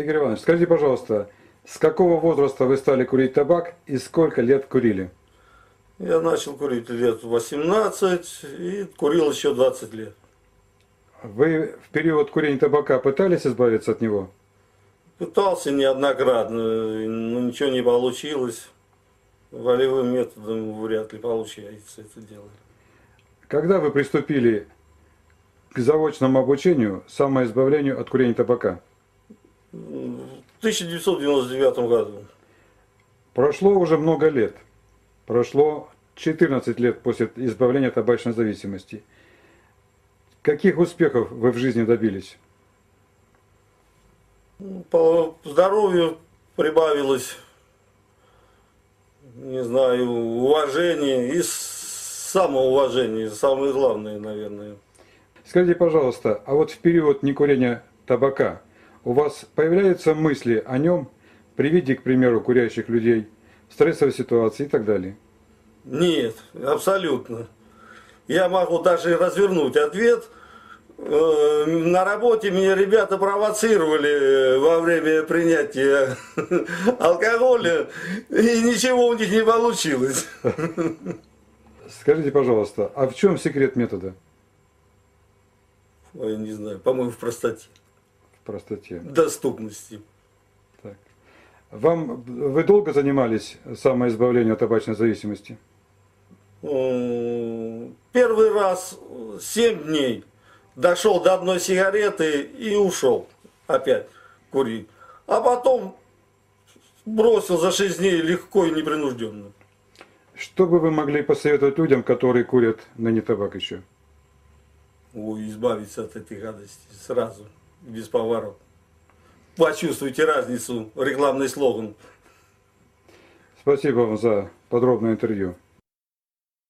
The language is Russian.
Игорь Иванович, скажите, пожалуйста, с какого возраста вы стали курить табак и сколько лет курили? Я начал курить лет 18 и курил еще 20 лет. Вы в период курения табака пытались избавиться от него? Пытался неоднократно, но ничего не получилось. Волевым методом вряд ли получается это делать. Когда вы приступили к заочному обучению самоизбавлению от курения табака? В 1999 году. Прошло уже много лет. Прошло 14 лет после избавления от табачной зависимости. Каких успехов вы в жизни добились? По здоровью прибавилось, не знаю, уважение и самоуважение, самое главное, наверное. Скажите, пожалуйста, а вот в период некурения табака у вас появляются мысли о нем при виде, к примеру, курящих людей, стрессовой ситуации и так далее? Нет, абсолютно. Я могу даже развернуть ответ. Э, На работе меня ребята провоцировали во время принятия алкоголя, и ничего у них не получилось. Скажите, пожалуйста, а в чем секрет метода Ой, не знаю, по-моему, в простоте, простоте? доступности. Так. Вам вы долго занимались самоизбавлением от табачной зависимости? М, Первый раз 7 дней дошел до одной сигареты и ушел опять курить. А потом бросил за 6 дней легко и непринужденно. Что бы вы могли посоветовать людям, которые курят ныне табак еще? Ой, избавиться от этой гадости сразу, без поворот. Почувствуйте разницу, рекламный слоган. Спасибо вам за подробное интервью.